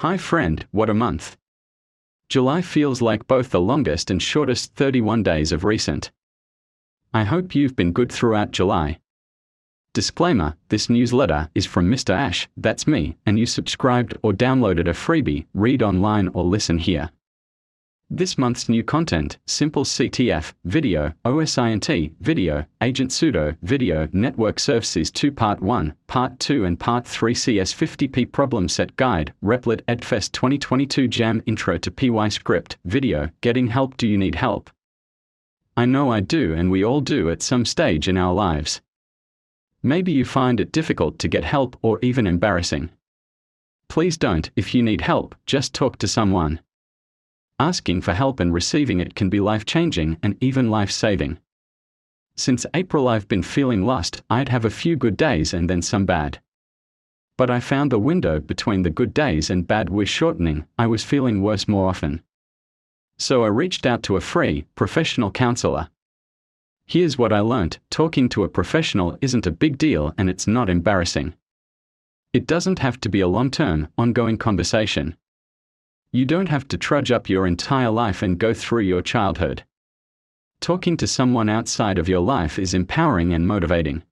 Hi, friend, what a month. July feels like both the longest and shortest 31 days of recent. I hope you've been good throughout July. Disclaimer this newsletter is from Mr. Ash, that's me, and you subscribed or downloaded a freebie, read online or listen here. This month's new content Simple CTF, Video, OSINT, Video, Agent Pseudo, Video, Network Services 2 Part 1, Part 2 and Part 3 CS50P Problem Set Guide, Replit EdFest 2022 Jam Intro to PY Script, Video, Getting Help Do You Need Help? I know I do and we all do at some stage in our lives. Maybe you find it difficult to get help or even embarrassing. Please don't, if you need help, just talk to someone. Asking for help and receiving it can be life changing and even life saving. Since April, I've been feeling lost, I'd have a few good days and then some bad. But I found the window between the good days and bad was shortening, I was feeling worse more often. So I reached out to a free, professional counselor. Here's what I learnt talking to a professional isn't a big deal and it's not embarrassing. It doesn't have to be a long term, ongoing conversation. You don't have to trudge up your entire life and go through your childhood. Talking to someone outside of your life is empowering and motivating.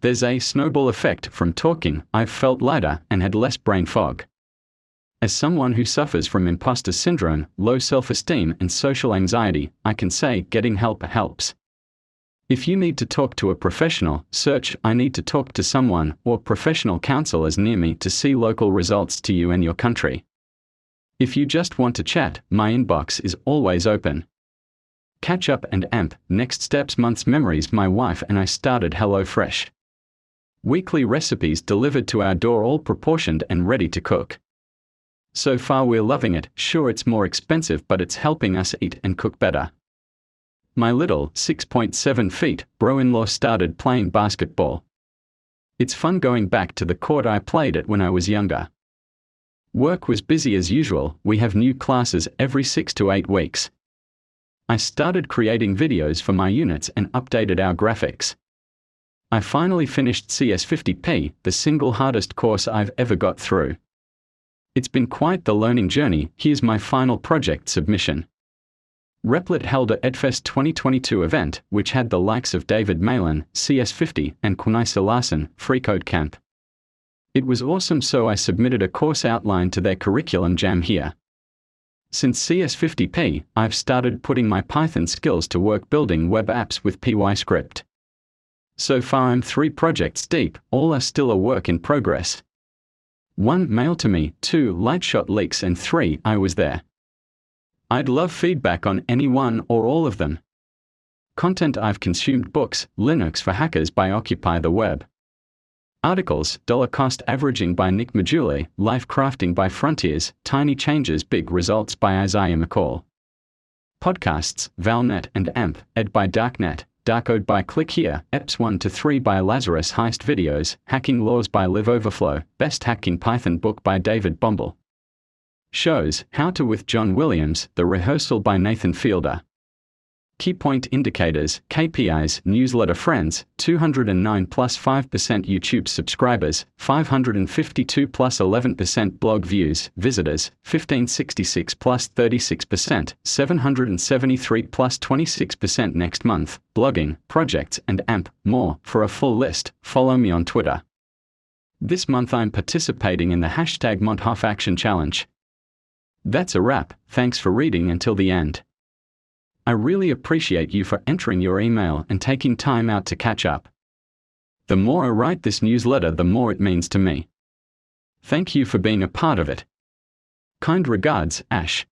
There's a snowball effect from talking, I've felt lighter and had less brain fog. As someone who suffers from imposter syndrome, low self esteem, and social anxiety, I can say getting help helps. If you need to talk to a professional, search I need to talk to someone or professional counselors near me to see local results to you and your country. If you just want to chat, my inbox is always open. Catch up and amp, next steps month's memories. My wife and I started HelloFresh. Weekly recipes delivered to our door, all proportioned and ready to cook. So far, we're loving it. Sure, it's more expensive, but it's helping us eat and cook better. My little 6.7 feet bro in law started playing basketball. It's fun going back to the court I played at when I was younger. Work was busy as usual, we have new classes every six to eight weeks. I started creating videos for my units and updated our graphics. I finally finished CS50P, the single hardest course I've ever got through. It's been quite the learning journey, here's my final project submission. Replit held a EdFest 2022 event, which had the likes of David Malan, CS50, and Quincy Larson, Freecode Camp. It was awesome, so I submitted a course outline to their curriculum jam here. Since CS50P, I've started putting my Python skills to work building web apps with PyScript. So far, I'm three projects deep, all are still a work in progress. 1. Mail to me, 2. Lightshot leaks, and 3. I was there. I'd love feedback on any one or all of them. Content I've consumed books, Linux for Hackers by Occupy the Web. Articles, Dollar Cost Averaging by Nick Maggiulli, Life Crafting by Frontiers, Tiny Changes Big Results by Isaiah McCall. Podcasts, Valnet and AMP, Ed by Darknet, Darkode by Click Here, EPS 1 to 3 by Lazarus Heist Videos, Hacking Laws by Live Overflow, Best Hacking Python book by David Bombal. Shows, How to with John Wilson, The Rehearsal by Nathan Fielder. Key Point Indicators, KPIs, Newsletter Friends, 209 plus 5% YouTube subscribers, 552 plus 11% blog views, visitors, 1566 plus 36%, 773 plus 26% next month, blogging, projects, and AMP. More. For a full list, follow me on Twitter. This month I'm participating in the hashtag Monthof Action Challenge. That's a wrap, thanks for reading until the end. I really appreciate you for entering your email and taking time out to catch up. The more I write this newsletter, the more it means to me. Thank you for being a part of it. Kind regards, Ash.